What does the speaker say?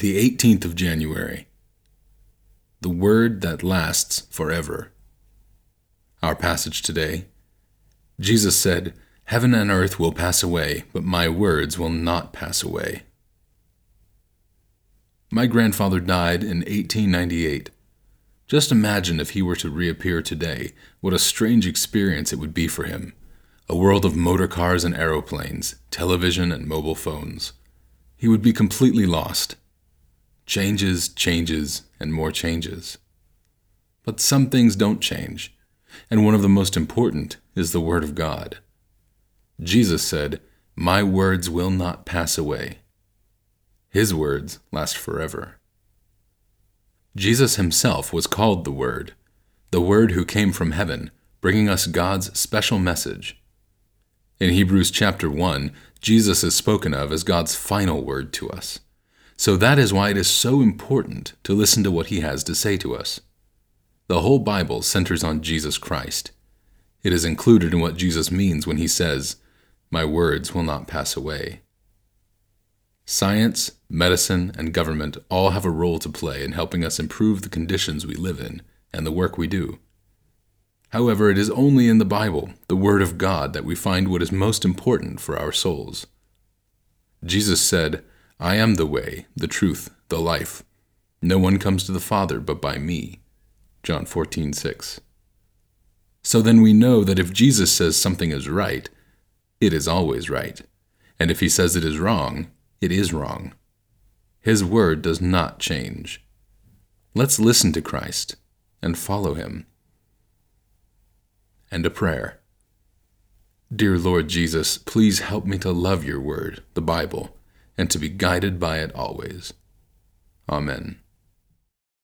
The 18th of January. The Word that lasts forever. Our passage today Jesus said, Heaven and earth will pass away, but my words will not pass away. My grandfather died in 1898. Just imagine if he were to reappear today, what a strange experience it would be for him. A world of motor cars and aeroplanes, television and mobile phones. He would be completely lost changes, changes, and more changes. But some things don't change, and one of the most important is the Word of God. Jesus said, My words will not pass away. His words last forever. Jesus himself was called the Word, the Word who came from heaven, bringing us God's special message. In Hebrews chapter 1, Jesus is spoken of as God's final word to us. So that is why it is so important to listen to what he has to say to us. The whole Bible centers on Jesus Christ. It is included in what Jesus means when he says, My words will not pass away. Science, medicine, and government all have a role to play in helping us improve the conditions we live in and the work we do. However, it is only in the Bible, the Word of God, that we find what is most important for our souls. Jesus said, I am the way, the truth, the life. No one comes to the Father but by me. John 14:6. So then we know that if Jesus says something is right, it is always right. And if he says it is wrong, it is wrong. His word does not change. Let's listen to Christ and follow him. And a prayer. Dear Lord Jesus, please help me to love your word, the Bible and to be guided by it always. Amen.